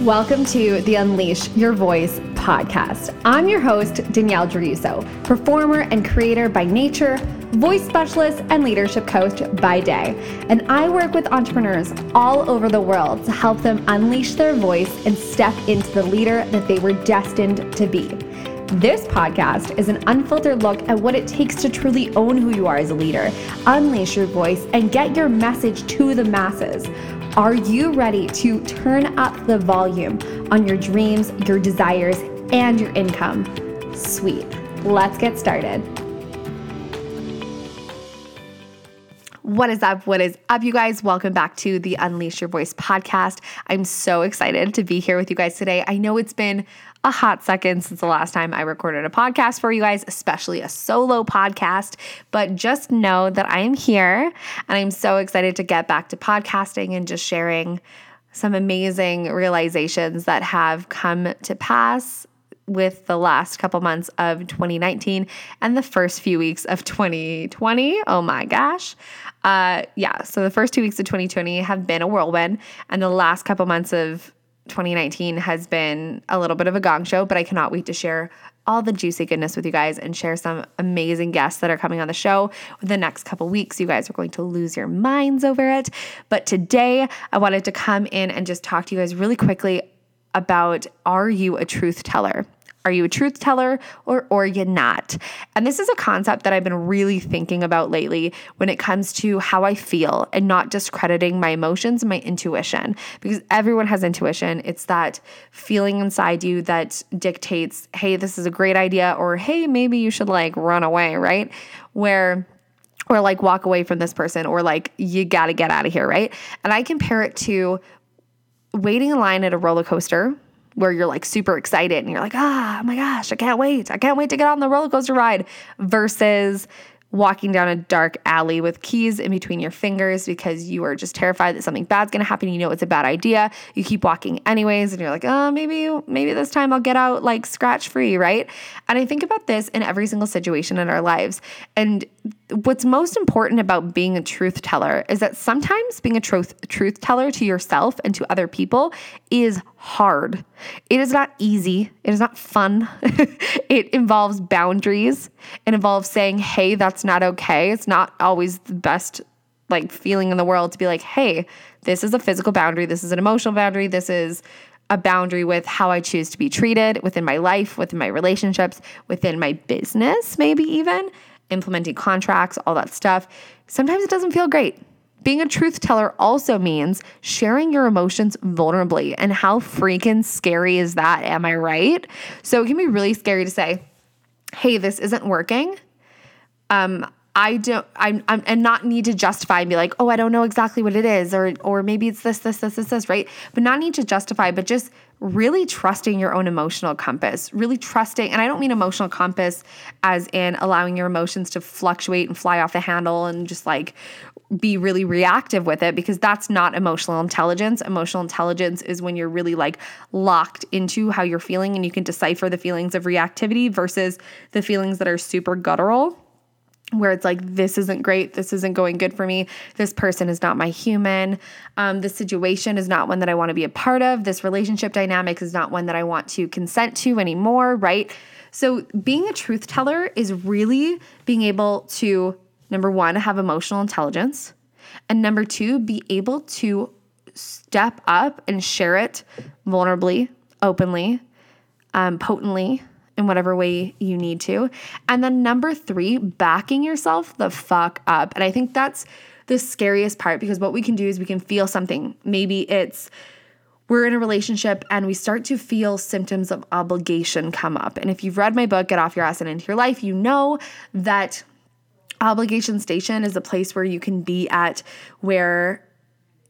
Welcome to the Unleash Your Voice podcast. I'm your host, Danielle Druso, performer and creator by nature, voice specialist, and leadership coach by day. And I work with entrepreneurs all over the world to help them unleash their voice and step into the leader that they were destined to be. This podcast is an unfiltered look at what it takes to truly own who you are as a leader, unleash your voice, and get your message to the masses. Are you ready to turn up the volume on your dreams, your desires, and your income? Sweet. Let's get started. What is up? What is up, you guys? Welcome back to the Unleash Your Voice podcast. I'm so excited to be here with you guys today. I know it's been a hot second since the last time I recorded a podcast for you guys, especially a solo podcast. But just know that I am here and I'm so excited to get back to podcasting and just sharing some amazing realizations that have come to pass with the last couple months of 2019 and the first few weeks of 2020. Oh my gosh. Uh, yeah, so the first two weeks of 2020 have been a whirlwind, and the last couple months of 2019 has been a little bit of a gong show, but I cannot wait to share all the juicy goodness with you guys and share some amazing guests that are coming on the show the next couple weeks. You guys are going to lose your minds over it. But today, I wanted to come in and just talk to you guys really quickly about are you a truth teller? Are you a truth teller or are you not? And this is a concept that I've been really thinking about lately when it comes to how I feel and not discrediting my emotions and my intuition because everyone has intuition. It's that feeling inside you that dictates, hey, this is a great idea or hey, maybe you should like run away, right? Where or like walk away from this person or like you got to get out of here, right? And I compare it to waiting in line at a roller coaster where you're like super excited and you're like, ah, oh my gosh, I can't wait. I can't wait to get on the roller coaster ride versus walking down a dark alley with keys in between your fingers because you are just terrified that something bad's going to happen. You know it's a bad idea. You keep walking anyways and you're like, "Oh, maybe maybe this time I'll get out like scratch free, right?" And I think about this in every single situation in our lives. And what's most important about being a truth teller is that sometimes being a truth truth teller to yourself and to other people is hard. It is not easy. It is not fun. it involves boundaries. It involves saying, "Hey, that's not okay." It's not always the best like feeling in the world to be like, "Hey, this is a physical boundary. This is an emotional boundary. This is a boundary with how I choose to be treated within my life, within my relationships, within my business, maybe even." Implementing contracts, all that stuff, sometimes it doesn't feel great. Being a truth teller also means sharing your emotions vulnerably. And how freaking scary is that? Am I right? So it can be really scary to say, hey, this isn't working. Um, I don't I'm, I'm and not need to justify and be like, oh, I don't know exactly what it is, or or maybe it's this, this, this, this, this, right? But not need to justify, but just really trusting your own emotional compass, really trusting, and I don't mean emotional compass as in allowing your emotions to fluctuate and fly off the handle and just like be really reactive with it because that's not emotional intelligence. Emotional intelligence is when you're really like locked into how you're feeling and you can decipher the feelings of reactivity versus the feelings that are super guttural where it's like this isn't great this isn't going good for me this person is not my human um, this situation is not one that i want to be a part of this relationship dynamic is not one that i want to consent to anymore right? So being a truth teller is really being able to number one have emotional intelligence and number two be able to step up and share it vulnerably openly um, potently in whatever way you need to. And then number three, backing yourself the fuck up. And I think that's the scariest part because what we can do is we can feel something. Maybe it's we're in a relationship and we start to feel symptoms of obligation come up. And if you've read my book, Get Off Your Ass and Into Your Life, you know that obligation station is a place where you can be at where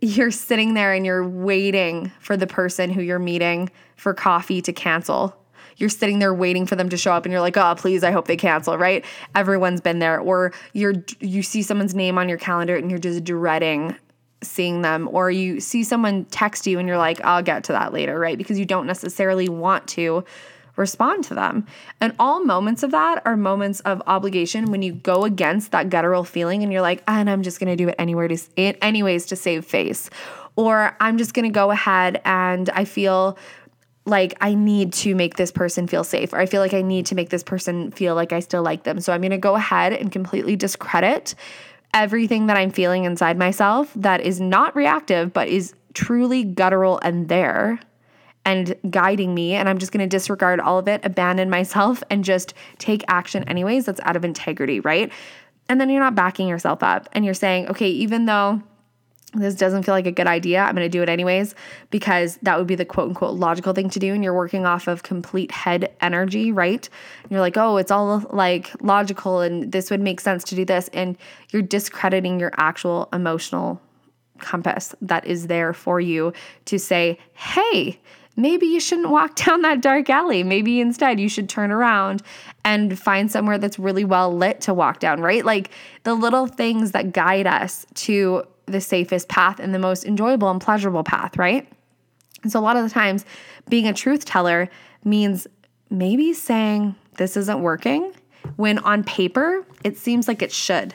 you're sitting there and you're waiting for the person who you're meeting for coffee to cancel you're sitting there waiting for them to show up and you're like, oh, please, I hope they cancel, right? Everyone's been there. Or you're you see someone's name on your calendar and you're just dreading seeing them or you see someone text you and you're like I'll get to that later right because you don't necessarily want to respond to them and all moments of that are moments of obligation when you go against that guttural feeling and you're like and I'm just going to do it anywhere to anyways to save face Or I'm just going to go ahead and I feel like I need to make this person feel safe, or I feel like I need to make this person feel like I still like them. So I'm going to go ahead and completely discredit everything that I'm feeling inside myself that is not reactive, but is truly guttural and there and guiding me. And I'm just going to disregard all of it, abandon myself, and just take action anyways. That's out of integrity, right? And then you're not backing yourself up and you're saying, okay, even though this doesn't feel like a good idea. I'm going to do it anyways because that would be the quote unquote logical thing to do. And you're working off of complete head energy, right? And you're like, oh, it's all like logical and this would make sense to do this. And you're discrediting your actual emotional compass that is there for you to say, hey, maybe you shouldn't walk down that dark alley. Maybe instead you should turn around and find somewhere that's really well lit to walk down, right? Like the little things that guide us to the safest path and the most enjoyable and pleasurable path, right? And so a lot of the times being a truth teller means maybe saying this isn't working when on paper it seems like it should.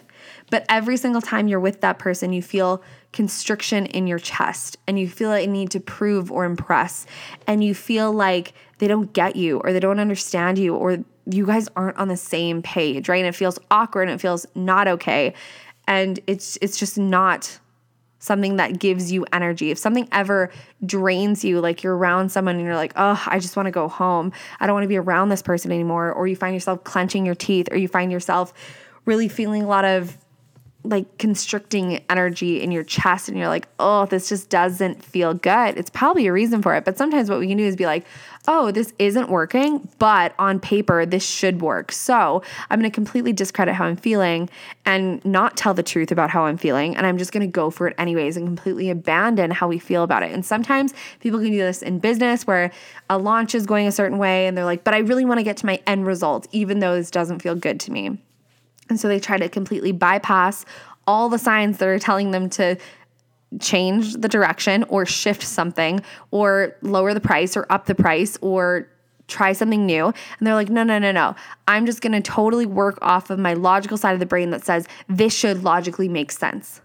But every single time you're with that person, you feel constriction in your chest and you feel like you need to prove or impress and you feel like they don't get you or they don't understand you or you guys aren't on the same page, right? And it feels awkward and it feels not okay. And it's it's just not something that gives you energy. If something ever drains you, like you're around someone and you're like, oh, I just want to go home. I don't want to be around this person anymore. Or you find yourself clenching your teeth, or you find yourself really feeling a lot of like constricting energy in your chest and you're like, oh, this just doesn't feel good. It's probably a reason for it. But sometimes what we can do is be like, oh, this isn't working, but on paper, this should work. So I'm going to completely discredit how I'm feeling and not tell the truth about how I'm feeling. And I'm just going to go for it anyways and completely abandon how we feel about it. And sometimes people can do this in business where a launch is going a certain way and they're like, but I really want to get to my end result, even though this doesn't feel good to me. And so they try to completely bypass all the signs that are telling them to change the direction or shift something or lower the price or up the price or try something new. And they're like, no, no, no, no. I'm just going to totally work off of my logical side of the brain that says this should logically make sense.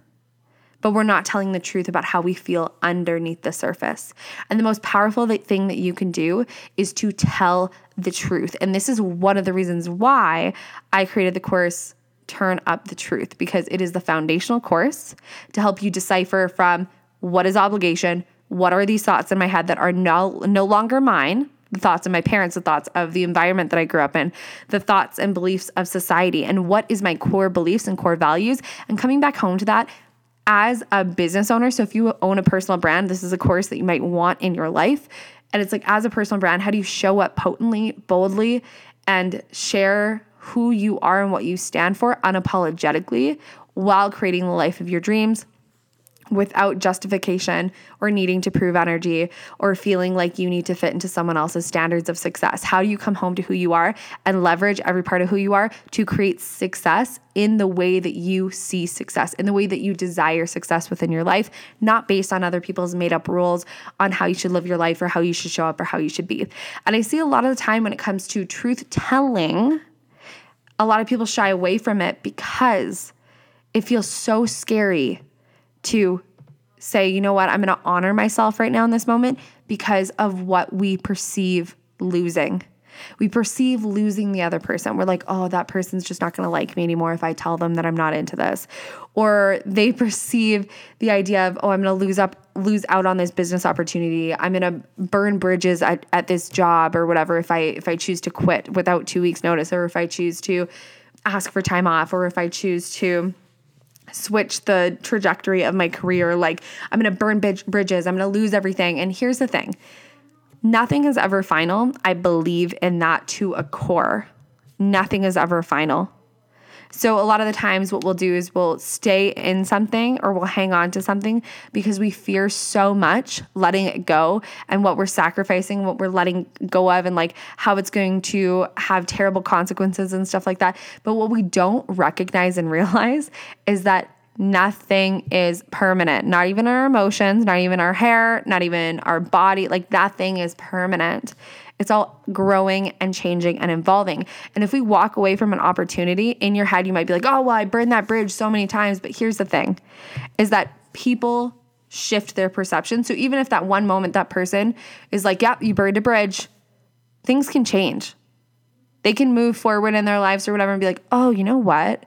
But we're not telling the truth about how we feel underneath the surface. And the most powerful thing that you can do is to tell the truth. And this is one of the reasons why I created the course turn up the truth because it is the foundational course to help you decipher from what is obligation, what are these thoughts in my head that are no, no longer mine, the thoughts of my parents, the thoughts of the environment that I grew up in, the thoughts and beliefs of society, and what is my core beliefs and core values, and coming back home to that as a business owner. So if you own a personal brand, this is a course that you might want in your life. And it's like, as a personal brand, how do you show up potently, boldly, and share who you are and what you stand for unapologetically while creating the life of your dreams without justification or needing to prove energy or feeling like you need to fit into someone else's standards of success. How do you come home to who you are and leverage every part of who you are to create success in the way that you see success, in the way that you desire success within your life, not based on other people's made up rules on how you should live your life or how you should show up or how you should be. And I see a lot of the time when it comes to truth telling, a lot of people shy away from it because it feels so scary to say, you know what, I'm going to honor myself right now in this moment because of what we perceive losing. We perceive losing the other person. We're like, oh, that person's just not going to like me anymore if I tell them that I'm not into this. Or they perceive the idea of, oh, I'm going to lose up lose out on this business opportunity. I'm going to burn bridges at, at this job or whatever if I if I choose to quit without 2 weeks notice or if I choose to ask for time off or if I choose to switch the trajectory of my career like I'm going to burn bridges, I'm going to lose everything. And here's the thing. Nothing is ever final. I believe in that to a core. Nothing is ever final. So, a lot of the times, what we'll do is we'll stay in something or we'll hang on to something because we fear so much letting it go and what we're sacrificing, what we're letting go of, and like how it's going to have terrible consequences and stuff like that. But what we don't recognize and realize is that nothing is permanent. Not even our emotions, not even our hair, not even our body. Like nothing is permanent. It's all growing and changing and evolving. And if we walk away from an opportunity, in your head, you might be like, oh, well, I burned that bridge so many times. But here's the thing is that people shift their perception. So even if that one moment that person is like, yep, you burned a bridge, things can change. They can move forward in their lives or whatever and be like, oh, you know what?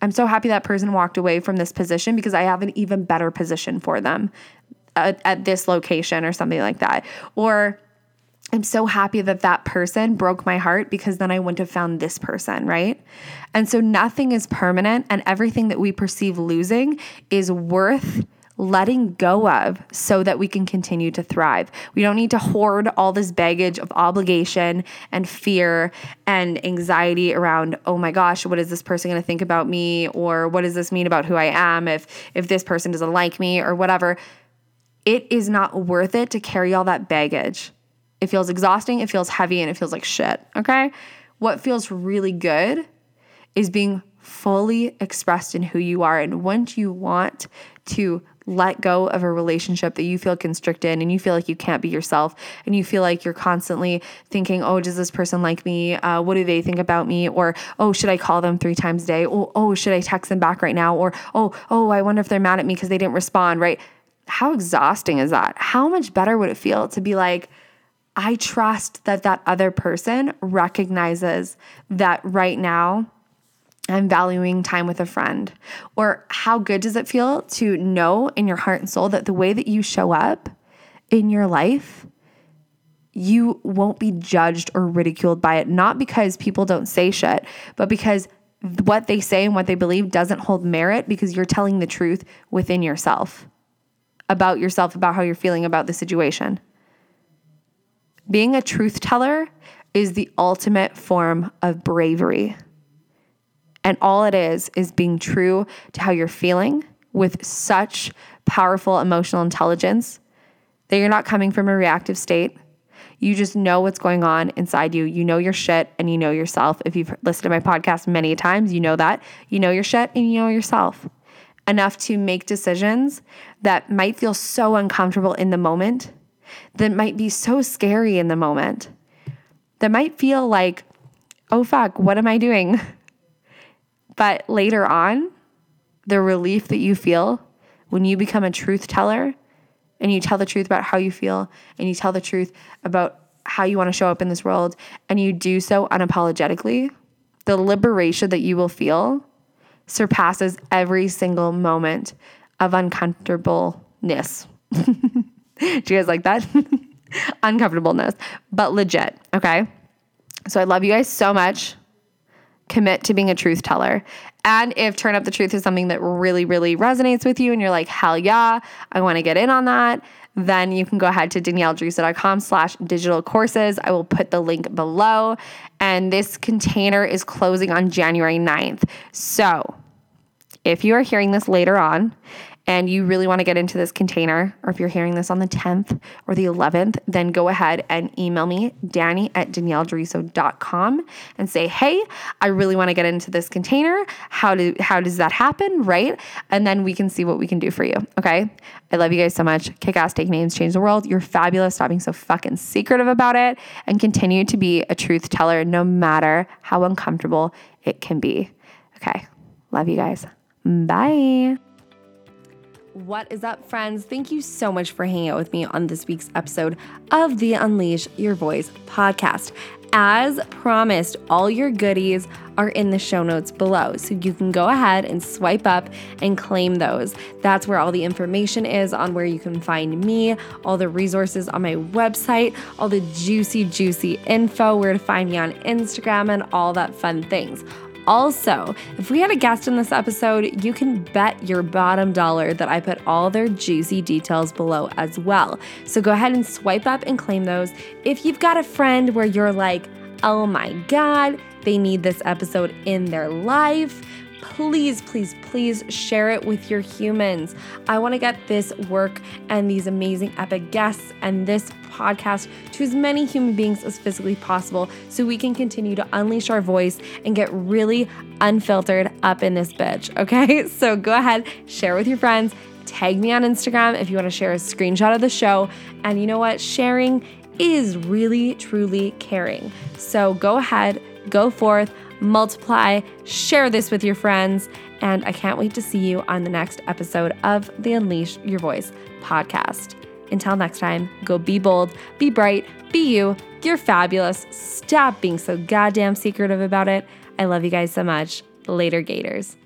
I'm so happy that person walked away from this position because I have an even better position for them at, at this location or something like that. Or I'm so happy that that person broke my heart because then I wouldn't have found this person, right? And so nothing is permanent, and everything that we perceive losing is worth letting go of so that we can continue to thrive. We don't need to hoard all this baggage of obligation and fear and anxiety around, oh my gosh, what is this person going to think about me or what does this mean about who I am if if this person doesn't like me or whatever. It is not worth it to carry all that baggage. It feels exhausting, it feels heavy and it feels like shit, okay? What feels really good is being fully expressed in who you are and once you want to let go of a relationship that you feel constricted in and you feel like you can't be yourself and you feel like you're constantly thinking, oh, does this person like me? Uh, what do they think about me? Or, oh, should I call them three times a day? Oh, oh, should I text them back right now? Or, oh, oh, I wonder if they're mad at me because they didn't respond, right? How exhausting is that? How much better would it feel to be like, I trust that that other person recognizes that right now I'm valuing time with a friend? Or how good does it feel to know in your heart and soul that the way that you show up in your life, you won't be judged or ridiculed by it, not because people don't say shit, but because what they say and what they believe doesn't hold merit because you're telling the truth within yourself about yourself, about how you're feeling about the situation. Being a truth teller is the ultimate form of bravery. And all it is is being true to how you're feeling with such powerful emotional intelligence that you're not coming from a reactive state. You just know what's going on inside you. You know your shit and you know yourself. If you've listened to my podcast many times, you know that. You know your shit and you know yourself enough to make decisions that might feel so uncomfortable in the moment, that might be so scary in the moment, that might feel like, oh fuck, what am I doing? But later on, the relief that you feel when you become a truth teller and you tell the truth about how you feel and you tell the truth about how you want to show up in this world and you do so unapologetically, the liberation that you will feel surpasses every single moment of uncomfortableness. do you guys like that? Uncomfortableness, but legit. Okay. So I love you guys so much commit to being a truth teller. And if Turn Up the Truth is something that really, really resonates with you and you're like, hell yeah, I want to get in on that, then you can go ahead to danielledresa.com slash digital courses. I will put the link below. And this container is closing on January 9th. So if you are hearing this later on and you really want to get into this container, or if you're hearing this on the 10th or the 11th, then go ahead and email me, Danny at danielledriso.com and say, hey, I really want to get into this container. How do how does that happen? Right? And then we can see what we can do for you. Okay. I love you guys so much. Kick ass, take names, change the world. You're fabulous. Stop being so fucking secretive about it and continue to be a truth teller no matter how uncomfortable it can be. Okay. Love you guys. Bye. What is up, friends? Thank you so much for hanging out with me on this week's episode of the Unleash Your Voice podcast. As promised, all your goodies are in the show notes below. So you can go ahead and swipe up and claim those. That's where all the information is on where you can find me, all the resources on my website, all the juicy, juicy info, where to find me on Instagram, and all that fun things. Also, if we had a guest in this episode, you can bet your bottom dollar that I put all their juicy details below as well. So go ahead and swipe up and claim those. If you've got a friend where you're like, oh my God, they need this episode in their life please, please, please share it with your humans. I want to get this work and these amazing epic guests and this podcast to as many human beings as physically possible so we can continue to unleash our voice and get really unfiltered up in this bitch. Okay, so go ahead, share with your friends. Tag me on Instagram if you want to share a screenshot of the show. And you know what? Sharing is really, truly caring. So go ahead, go forth multiply, share this with your friends, and I can't wait to see you on the next episode of the Unleash Your Voice podcast. Until next time, go be bold, be bright, be you. You're fabulous. Stop being so goddamn secretive about it. I love you guys so much. Later, Gators.